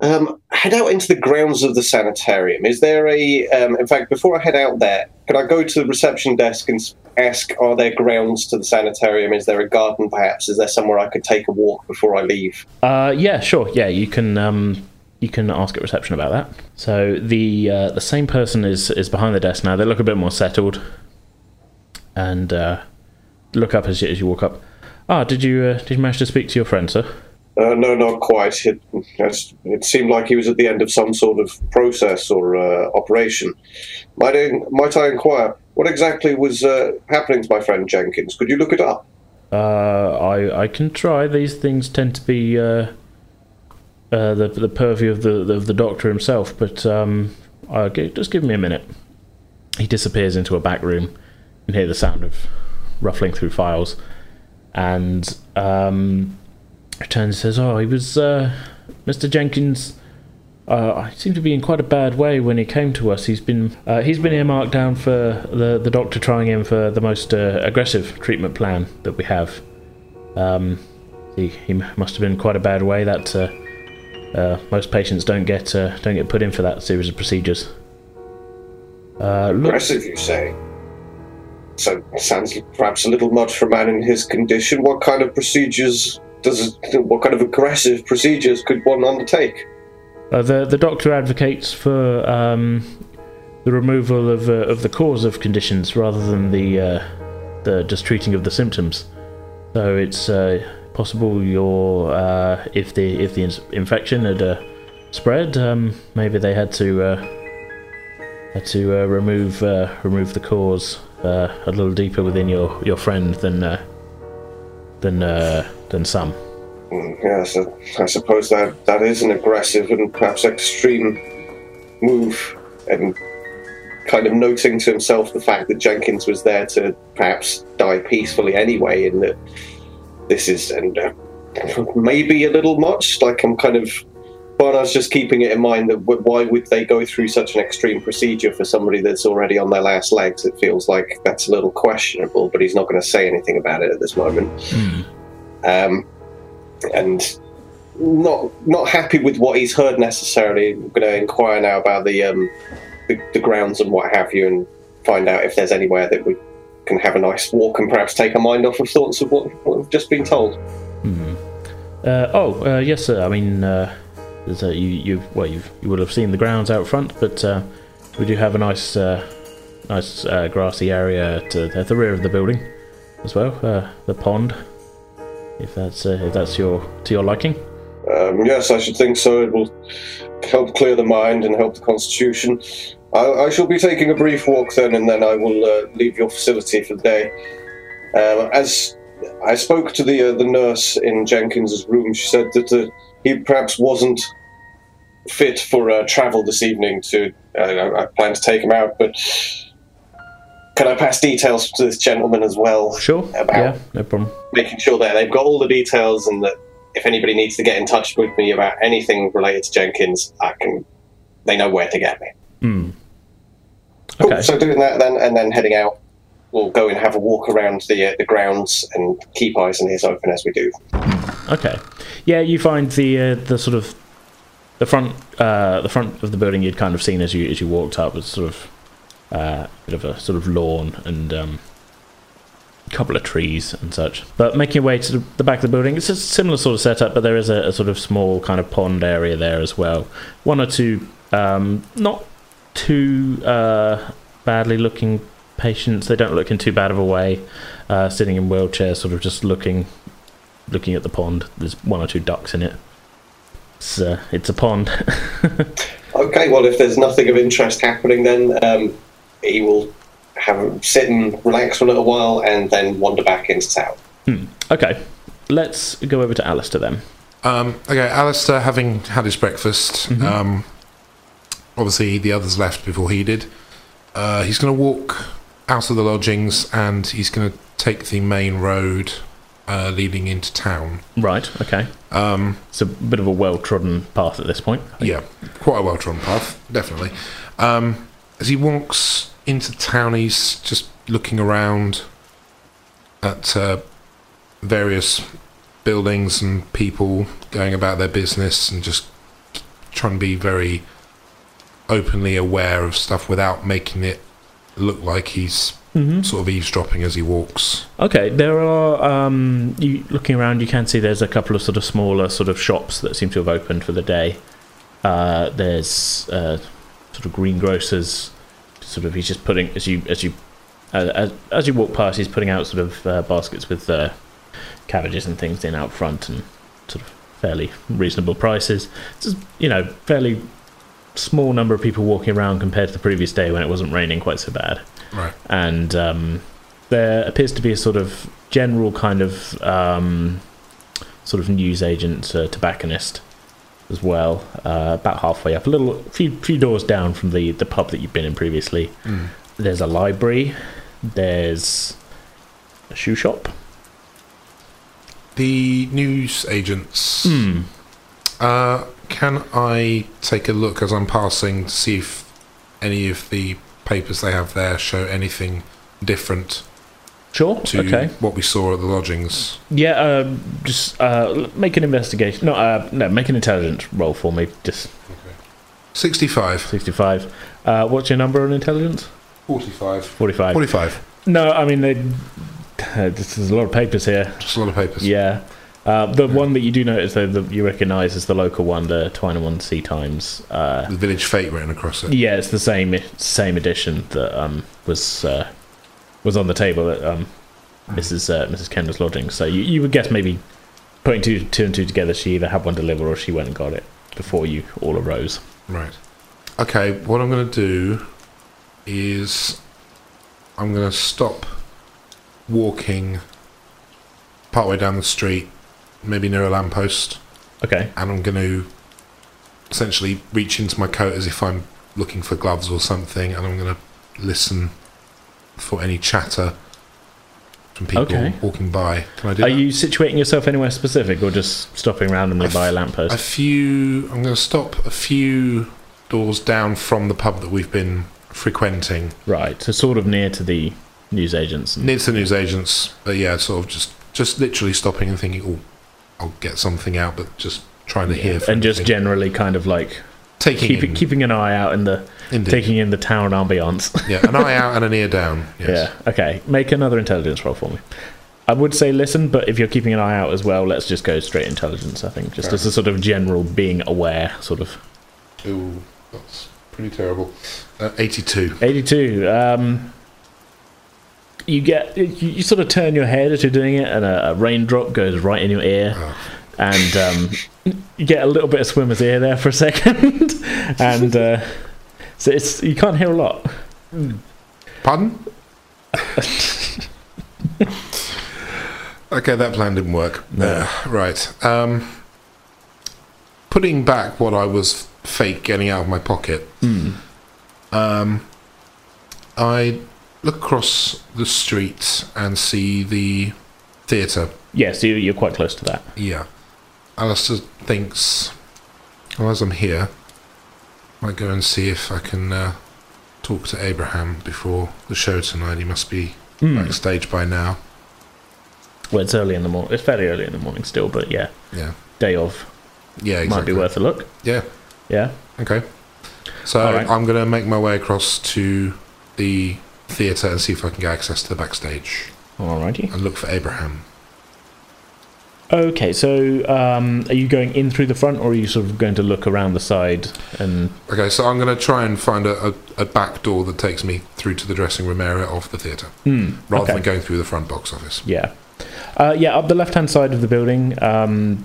Um, head out into the grounds of the sanitarium. Is there a? Um, in fact, before I head out there, can I go to the reception desk and ask, are there grounds to the sanitarium? Is there a garden, perhaps? Is there somewhere I could take a walk before I leave? Uh, yeah, sure. Yeah, you can um, you can ask at reception about that. So the uh, the same person is is behind the desk now. They look a bit more settled, and uh, look up as you, as you walk up. Ah, did you uh, did you manage to speak to your friend, sir? Uh, no, not quite. It, it seemed like he was at the end of some sort of process or uh, operation. Might I, might I inquire, what exactly was uh, happening to my friend Jenkins? Could you look it up? Uh, I I can try. These things tend to be uh, uh, the the purview of the of the doctor himself. But um, uh, just give me a minute. He disappears into a back room. and hear the sound of ruffling through files, and um, returns and says, "Oh, he was uh, Mr. Jenkins." Uh, seem to be in quite a bad way when he came to us. He's been uh, he's been earmarked down for the the doctor trying him for the most uh, aggressive treatment plan that we have. Um, he he must have been quite a bad way. That uh, most patients don't get uh, don't get put in for that series of procedures. Uh, look, Aggressive, you say? So sounds perhaps a little much for a man in his condition. What kind of procedures does? What kind of aggressive procedures could one undertake? Uh, the the doctor advocates for um, the removal of uh, of the cause of conditions rather than the uh, the just treating of the symptoms. So it's uh, possible your uh, if the if the infection had uh, spread, um, maybe they had to uh, had to uh, remove uh, remove the cause uh, a little deeper within your, your friend than than than some. Mm, Yes, I, suppose that that is an aggressive and perhaps extreme move, and kind of noting to himself the fact that Jenkins was there to perhaps die peacefully anyway, and that this is and uh, maybe a little much. Like I'm kind of but I was just keeping it in mind that w- why would they go through such an extreme procedure for somebody that's already on their last legs? It feels like that's a little questionable, but he's not going to say anything about it at this moment. Um, and not not happy with what he's heard necessarily. I'm going to inquire now about the, um, the the grounds and what have you, and find out if there's anywhere that we can have a nice walk and perhaps take our mind off of thoughts of what, what we've just been told. Uh, oh, uh, yes, sir. I mean, uh, there's you, you, well, you've, you would have seen the grounds out front, but uh, we do have a nice, uh, nice uh, grassy area at, uh, at the rear of the building as well. Uh, the pond, if that's uh, if that's your to your liking. Um, yes, I should think so. It will help clear the mind and help the constitution. I, I shall be taking a brief walk then, and then I will uh, leave your facility for the day. Um, as I spoke to the uh, the nurse in Jenkins's room, she said that uh, he perhaps wasn't fit for uh, travel this evening. To uh, I I plan to take him out, but can I pass details to this gentleman as well? Sure. About Yeah, no problem. making sure that they've got all the details and that if anybody needs to get in touch with me about anything related to Jenkins, I can. They know where to get me. Cool. Okay. So doing that then, and then heading out, we'll go and have a walk around the uh, the grounds and keep eyes and ears open as we do. Okay. Yeah, you find the uh, the sort of the front uh, the front of the building you'd kind of seen as you as you walked up was sort of uh, a bit of a sort of lawn and um, a couple of trees and such. But making your way to the- the back of the building, it's a similar sort of setup, but there is a, a sort of small kind of pond area there as well. One or two um, not too uh, badly looking patients. They don't look in too bad of a way. Uh, sitting in wheelchairs, sort of just looking looking at the pond. There's one or two ducks in it. It's uh, it's a pond. Okay. Well, if there's nothing of interest happening, then um, he will have sit and relax for a little while, and then wander back into town. okay, let's go over to Alistair then. Um, okay, Alistair, having had his breakfast, um, obviously the others left before he did. Uh, he's going to walk out of the lodgings and he's going to take the main road uh, leading into town. Right. Okay. Um, It's a bit of a well trodden path at this point. Yeah, quite a well trodden path, definitely. Um, as he walks into town, he's just looking around at uh, various buildings and people going about their business and just trying to be very openly aware of stuff without making it look like he's sort of eavesdropping as he walks. Okay, there are. Um, you looking around, you can see there's a couple of sort of smaller sort of shops that seem to have opened for the day. Uh, there's uh, sort of greengrocers. Sort of, he's just putting as you as you uh, as, as you walk past, he's putting out sort of uh, baskets with uh, cabbages and things in out front and sort of fairly reasonable prices. It's just, you know fairly small number of people walking around compared to the previous day when it wasn't raining quite so bad Right. and um, there appears to be a sort of general kind of um, sort of newsagent uh, tobacconist as well, uh, about halfway up, a little few few doors down from the the pub that you've been in previously. There's a library. There's a shoe shop. The news agents. Uh, can I take a look as I'm passing to see if any of the papers they have there show anything different Sure. to okay. what we saw at the lodgings? Yeah. Um, just uh, make an investigation. No. Uh, no. Make an intelligence roll for me. Just 65. sixty-five. Uh, what's your number on intelligence? 45. Forty-five. 45. No, I mean, they, uh, this is a lot of papers here. Just a lot of papers. Yeah. Uh, the one that you do notice, though, that you recognise as the local one, the Twine and One Sea Times. Uh, The village fete written across it. yeah, it's the same same edition that um, was uh, was on the table at um, Mrs. Uh, Mrs. Kendall's lodging. So you, you would guess maybe putting two two and two together, she either had one delivered or she went and got it before you all arose. Right. Okay, what I'm going to do is I'm going to stop walking partway down the street, maybe near a lamppost, Okay. and I'm going to essentially reach into my coat as if I'm looking for gloves or something, and I'm going to listen for any chatter from people Okay. walking by. Can I do Are that? you situating yourself anywhere specific, or just stopping randomly by a lamppost? a few. I'm going to stop a few doors down from the pub that we've been frequenting. right, so sort of near to the newsagents. Near to the newsagents, but yeah, sort of just just literally stopping and thinking, oh, I'll get something out, but just trying to hear. For and just generally kind of like taking keeping in, keeping an eye out in the indeed. taking in the town ambiance. yeah, an eye out and an ear down. Yes. Yeah. Okay. Make another intelligence roll for me. I would say listen, but if you're keeping an eye out as well, let's just go straight intelligence. I think just Fair. as a sort of general being aware, sort of. Ooh, that's pretty terrible. Uh, 82. 82. Um, you get you, you sort of turn your head as you're doing it, and a, a raindrop goes right in your ear, Oh. and um, you get a little bit of swimmer's ear there for a second, and uh, so it's you can't hear a lot. Pardon? okay, that plan didn't work. No. Uh, right. Um, putting back what I was fake getting out of my pocket, um, I look across the street and see the theatre. Yes, you, you're quite close to that. Yeah. Alistair thinks, well, as I'm here, I might go and see if I can uh, talk to Abraham before the show tonight. He must be Hmm. backstage by now. Well, it's early in the morning. It's fairly early in the morning still, but yeah, Yeah. day of Yeah, exactly. might be worth a look. Yeah. Yeah. Okay. So right. I'm going to make my way across to the theatre and see if I can get access to the backstage Alrighty. and look for Abraham. Okay, so um, are you going in through the front, or are you sort of going to look around the side? And Okay, so I'm going to try and find a, a, a back door that takes me through to the dressing room area of the theatre, Hmm, rather okay. than going through the front box office. yeah, uh, yeah, up the left-hand side of the building. Um,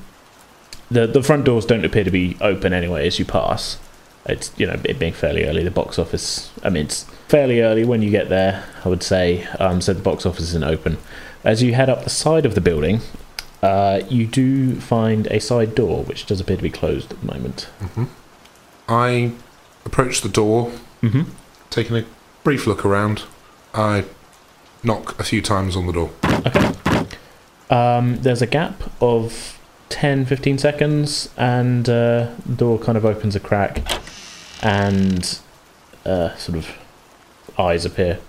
the the front doors don't appear to be open anyway as you pass. It's you know it being fairly early. The box office. I mean, it's fairly early when you get there. I would say. Um, so the box office isn't open. As you head up the side of the building, uh, you do find a side door which does appear to be closed at the moment. hmm I approach the door, Mm-hmm. taking a brief look around. I knock a few times on the door. Um, there's a gap of 10 15 seconds, and uh, the door kind of opens a crack, and uh, sort of eyes appear.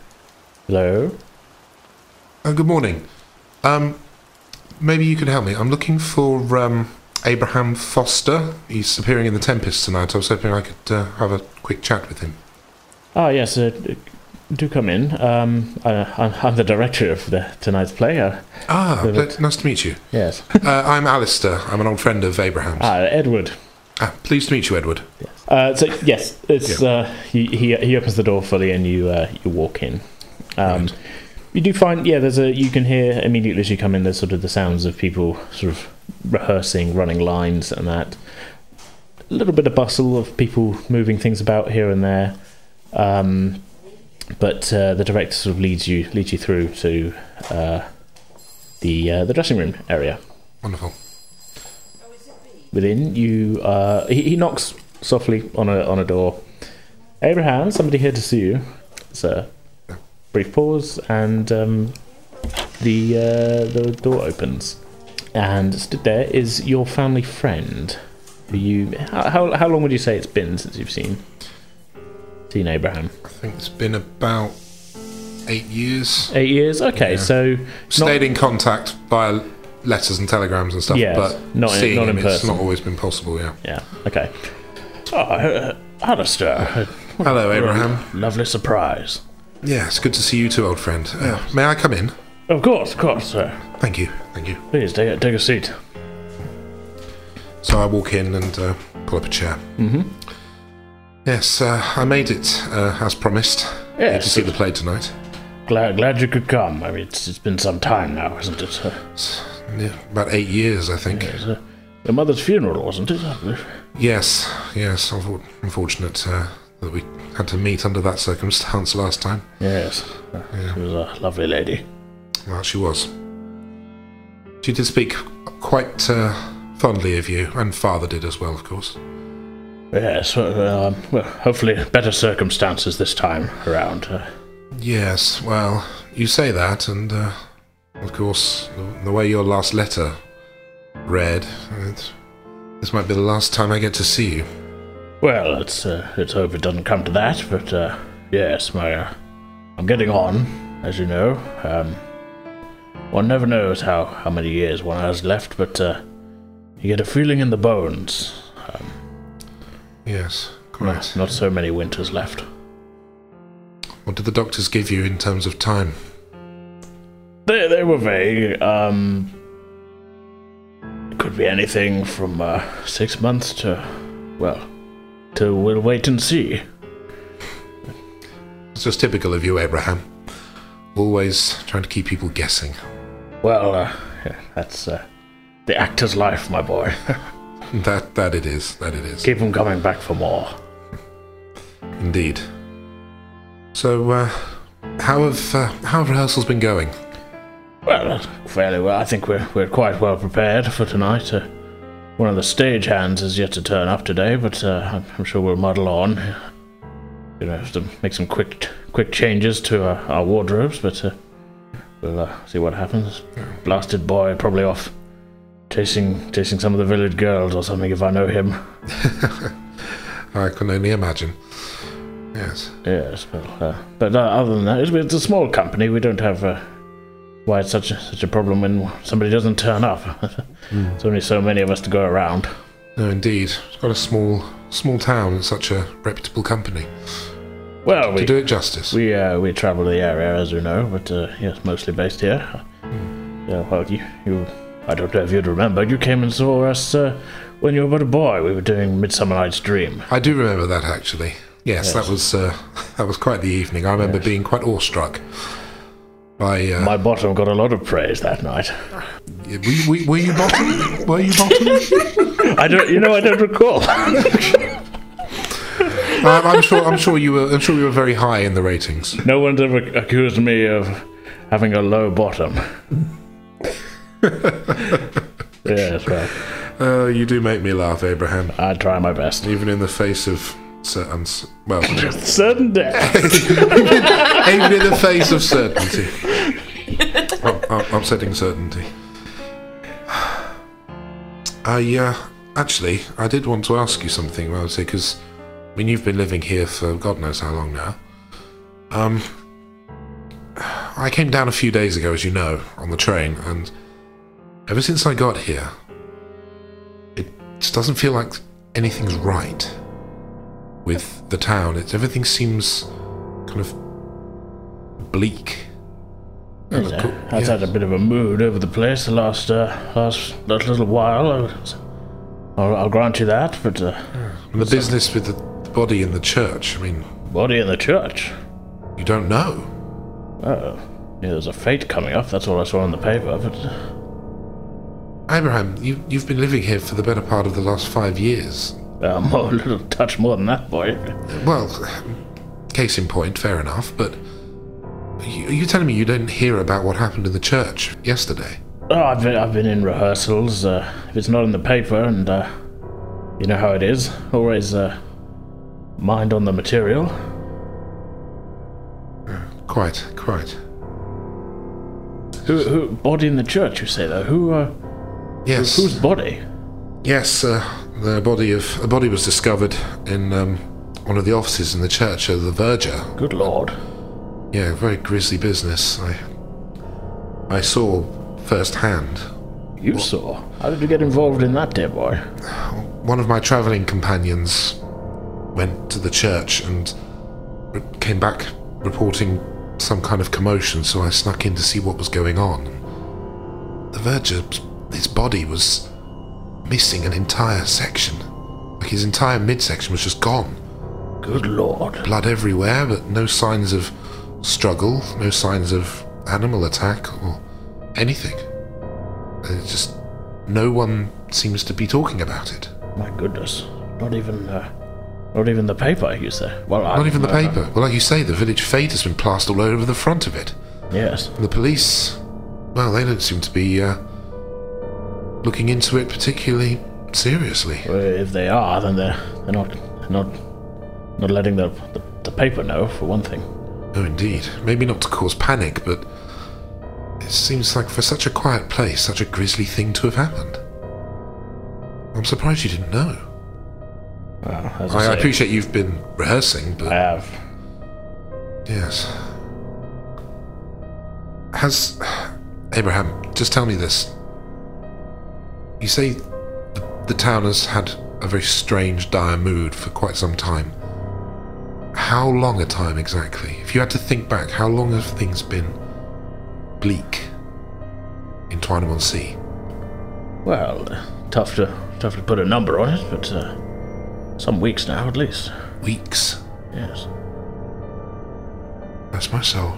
Hello? Oh, good morning. Um, maybe you could help me. I'm looking for um, Abraham Foster. He's appearing in The Tempest tonight. I was hoping I could uh, have a quick chat with him. Ah, yes, uh, do come in. Um, I, I'm, I'm the director of the tonight's play. Uh, Ah, ple- nice to meet you. yes. Uh, I'm Alistair. I'm an old friend of Abraham's. Ah, Edward. Ah, pleased to meet you, Edward. Uh, so yes, it's uh, he, he he opens the door fully and you uh, you walk in. Um, Right. You do find yeah, there's a you can hear immediately as you come in. There's sort of the sounds of people sort of rehearsing, running lines, and that. A little bit of bustle of people moving things about here and there, um, but uh, the director sort of leads you leads you through to uh, the uh, the dressing room area. Wonderful. Within, you uh, he, he knocks softly on a on a door. Abraham, somebody here to see you. It's a brief pause, and um, the uh, the door opens, and stood there is your family friend. Who you? How, how how long would you say it's been since you've seen seen Abraham? I think it's been about eight years. Eight years. Okay, Yeah. so Stayed in contact via letters and telegrams and stuff, Yes, but not in- seeing not in him, it's not always been possible, yeah. yeah. Okay. Oh, uh, Alistair, Hello, Abraham. lovely surprise. Yeah, it's good to see you too, old friend. Uh, may I come in? Of course, of course, sir. Thank you, thank you. Please take a, take a seat. So I walk in and uh, pull up a chair. Mm-hmm. Yes, uh, I made it uh, as promised. Here to see the play tonight. glad glad you could come. I mean, it's, it's been some time now, hasn't it? It's, yeah, about eight years, I think. it's, uh, your mother's funeral, wasn't it? Yes, yes. unfor- Unfortunate uh, that we had to meet under that circumstance last time. Yes, Uh, she was a lovely lady. Well, she was. She did speak quite uh, fondly of you, and father did as well, of course. Yes, well, um, well, hopefully better circumstances this time around. Uh, Yes, well, you say that, and uh, Of course, the, the way your last letter read, it, this might be the last time I get to see you. Well, let's uh, let's hope it doesn't come to that. But uh, yes, my uh, I'm getting on, as you know. Um, one never knows how how many years one has left, but uh, you get a feeling in the bones. Um, Yes, quite. not, not so many winters left. What did the doctors give you in terms of time? They they were vague. Um, could be anything from uh, six months to well, to we'll wait and see. It's just typical of you, Abraham. Always trying to keep people guessing. Well, uh, yeah, that's uh, the actor's life, my boy. That that it is. That it is. Keep them coming back for more. Indeed. So, uh, how have uh, how have rehearsals been going? Well, uh, fairly well. I think we're we're quite well prepared for tonight. Uh, one of the stage hands is yet to turn up today, but uh, I'm, I'm sure we'll muddle on. You know, have to make some quick quick changes to our, our wardrobes, but uh, we'll uh, see what happens. Blasted boy, probably off chasing chasing some of the village girls or something. If I know him. I can only imagine. Yes. Yes, well, uh, but uh, other than that, it's, it's a small company. We don't have uh, why it's such a, such a problem when somebody doesn't turn up. There's only so many of us to go around. No, indeed. It's got a small small town and such a reputable company. Well, To we do it justice. we uh, we travel the area as you know, but uh, yes, mostly based here. Yeah, well, you you I don't know if you'd remember. You came and saw us uh, when you were but a boy. We were doing Midsummer Night's Dream. I do remember that actually. Yes, Yes. that was uh, that was quite the evening. I remember being quite awestruck by. Uh, My bottom got a lot of praise that night. were, you, were, were you bottom? were you bottom? I don't, you know, I don't recall. Um, I'm sure. I'm sure you were. I'm sure you were very high in the ratings. no one's ever accused me of having a low bottom. yes, well, Uh, you do make me laugh, Abraham. I try my best. Even in the face of certain, well, Certain death. even in the face of certainty, Up- up- upsetting certainty. I uh, actually, I did want to ask you something. I would say because, I mean, you've been living here for God knows how long now. Um, I came down a few days ago, as you know, on the train, and ever since I got here, it just doesn't feel like anything's right with the town. It everything seems kind of bleak. I've Yes. had a bit of a mood over the place the last uh, last last little while. I'll, I'll grant you that, but uh, And the business with the, the body in the church. I mean, body in the church. you don't know. Oh, yeah, there's a fete coming up. That's all I saw in the paper. But uh, Abraham, you, you've been living here for the better part of the last five years. Uh, a little touch more than that, boy. Well, case in point, fair enough, but you, are you telling me you didn't hear about what happened in the church yesterday? Oh, I've been, I've been in rehearsals. Uh, if it's not in the paper, and uh, you know how it is, always uh, mind on the material. Quite, quite. Who, who body in the church? You say though? Who? Uh, Yes. whose body? Yes, uh, the body of a body was discovered in um, one of the offices in the church of the Verger. Good lord. Yeah, very grisly business. I I saw firsthand. You saw. How did you get involved in that, dear boy? One of my travelling companions went to the church and came back reporting some kind of commotion, so I snuck in to see what was going on. The Verger, his body was missing an entire section. Like his entire midsection was just gone. Good lord. Blood everywhere, but no signs of struggle, no signs of animal attack or anything. And it's just no one seems to be talking about it. My goodness. Not even, uh, not even the paper, you say? Well, I, Not even the uh, paper. Well, like you say, the village fete has been plastered all over the front of it. Yes. And the police, well, they don't seem to be uh, looking into it particularly seriously. Well, if they are, then they're, they're not, not, not letting the, the, the paper know, for one thing. Oh, indeed. Maybe not to cause panic, but it seems like for such a quiet place, such a grisly thing to have happened. I'm surprised you didn't know. Well, I, I, I appreciate you've been rehearsing, but I have. yes. Has Abraham? Just tell me this. You say the, the town has had a very strange, dire mood for quite some time. How long a time exactly? If you had to think back, how long have things been bleak in Twinemon Sea? Well, tough to tough to put a number on it, but uh, some weeks now at least. Weeks. Yes. That's my soul.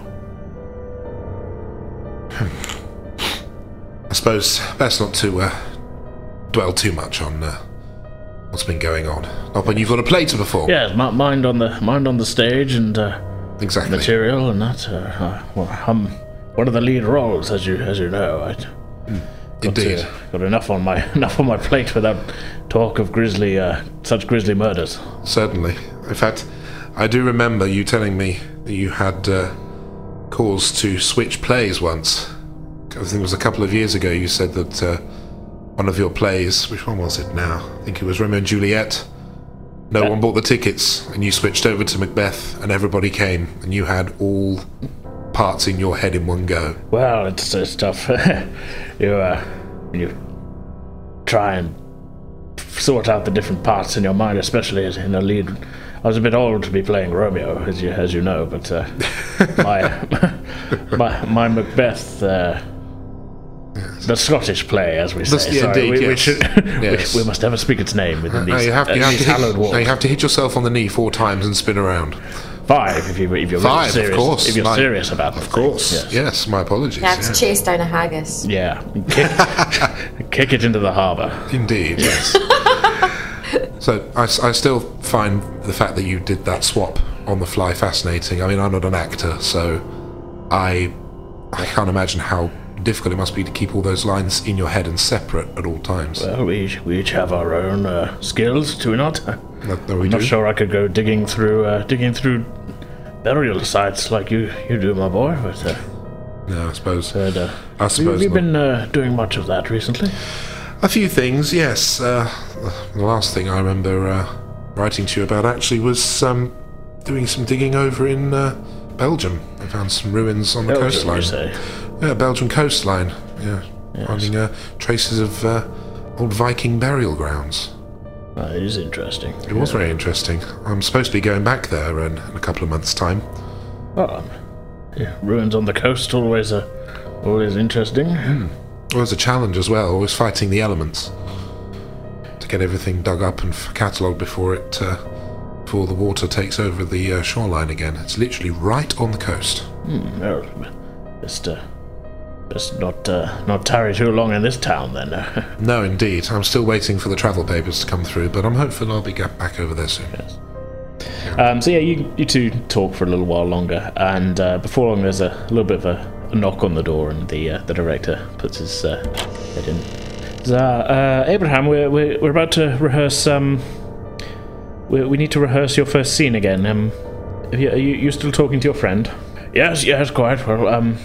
Hmm. I suppose best not to uh, dwell too much on uh, what's been going on. Not when you've got a play to perform. Yes, mi- mind on the mind on the stage and uh, exactly. material and that. Uh, uh, well, I'm one of the lead roles, as you as you know. I got, Indeed. got enough on my enough on my plate without talk of grisly uh, such grisly murders. Certainly. In fact, I do remember you telling me that you had uh, cause to switch plays once. I think it was a couple of years ago. You said that uh, one of your plays, which one was it now? I think it was Romeo and Juliet. No one bought the tickets, and you switched over to Macbeth, and everybody came, and you had all parts in your head in one go. Well, it's, it's tough. you uh, you try and sort out the different parts in your mind, especially as in a lead. I was a bit old to be playing Romeo, as you as you know, but uh, my my my Macbeth. Uh, The Scottish play, as we say. The- yeah, Sorry, indeed, we, we should, Yes. we, we must ever speak its name within Now these, you have, uh, you, have these to hit, hallowed walls. now you have to hit yourself on the knee four times and spin around. Five, if, you, if you're Five, of really serious. course. If you're Like- serious about it. Of course. Yes. Yes, my apologies. You have yeah. to chase down a haggis. Yeah, kick, kick it into the harbour. Indeed, yes. so I still find the fact that you did that swap on the fly fascinating. I mean, I'm not an actor, so I I can't imagine how difficult it must be to keep all those lines in your head and separate at all times. Well, we each, we each have our own uh, skills, do we not? No- no, we I'm not sure I could go digging through uh, digging through burial sites like you you do, my boy. But uh, No, I suppose. but, uh, I have suppose you not. been uh, doing much of that recently? A few things, yes. Uh, the last thing I remember uh, writing to you about actually was um, doing some digging over in uh, Belgium. I found some ruins on the Belgium, coastline. Yeah, Belgian coastline. Yeah, finding uh, traces of uh, old Viking burial grounds. It is interesting. It was very interesting. I'm supposed to be going back there in, in a couple of months' time. Um, yeah, ruins on the coast always uh, always interesting. Well, there's a challenge as well, always fighting the elements to get everything dug up and catalogued before it uh, before the water takes over the uh, shoreline again. It's literally right on the coast. Hmm, well, just uh, just not uh, not tarry too long in this town then. uh, No, indeed. I'm still waiting for the travel papers to come through, but I'm hopeful I'll be get back over there soon. Um, so yeah, you, you two talk for a little while longer, and uh, before long, there's a, little bit of a, a knock on the door, and the uh, the director puts his uh, head in. Says, uh, Abraham, we're, we're we're about to rehearse. Um, we, we need to rehearse your first scene again. Um, are you, are you you still talking to your friend? yes, yes, quite well. Um,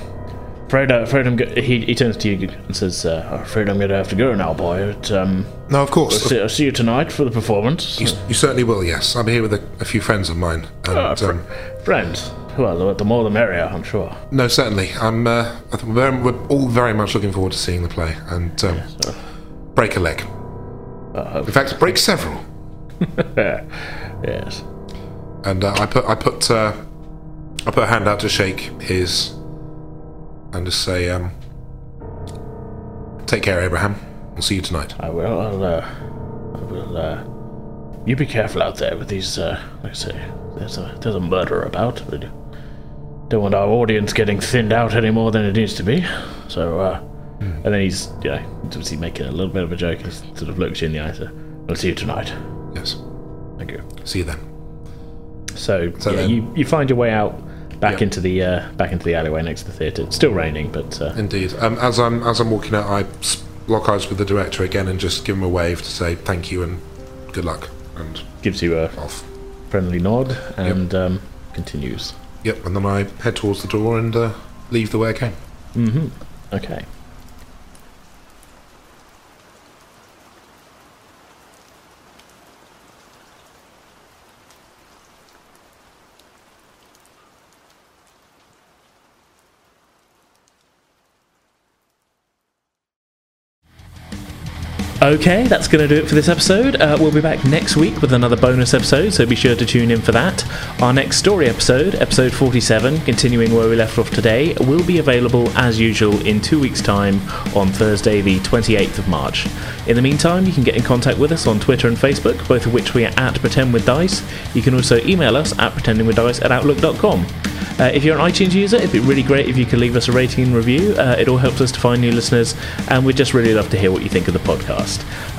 afraid, uh, afraid I'm. Go- He, he turns to you and says, uh, afraid I'm gonna have to go now, boy. But, um, No, of course. I'll see, I'll see you tonight for the performance. You, you certainly will, yes. Be here with a, a few friends of mine. And, Ah, fr- um, friends. Well, the, the more the merrier, I'm sure. no, certainly. I'm. Uh, I think we're, all very much looking forward to seeing the play and um, break a leg. Uh, In fact, break several. yes. And uh, I put I put uh, I put a hand out to shake his, and just say, um, "Take care, Abraham. We'll see you tonight." I will. I'll, uh, I will, uh, you be careful out there with these, uh, like I say, there's a, there's a murder about. But don't want our audience getting thinned out any more than it needs to be. So, uh, and then he's yeah, obviously making a little bit of a joke. He sort of looks you in the eye. So, I'll see you tonight. Yes. Thank you. See you then. So, So yeah, then- you, you find your way out back Yep. into the uh, back into the alleyway next to the theatre. It's still raining, but uh, Indeed. Um, as I'm as I'm walking out, I lock eyes with the director again and just give him a wave to say thank you and good luck and gives you a off. friendly nod and um, continues. Yep. And then I head towards the door and uh, leave the way I came. Mm-hmm. Okay. Okay, that's going to do it for this episode. Uh, we'll be back next week with another bonus episode, so be sure to tune in for that. Our next story episode, episode 47, continuing where we left off today, will be available as usual in two weeks' time on Thursday, the 28th of March. In the meantime, you can get in contact with us on Twitter and Facebook, both of which we are at Pretend with Dice. You can also email us at pretendingwithdice at outlook.com. Uh, if you're an iTunes user, it'd be really great if you could leave us a rating and review. Uh, it all helps us to find new listeners, and we'd just really love to hear what you think of the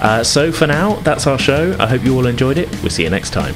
Uh, so for now, that's our show. I hope you all enjoyed it. We'll see you next time.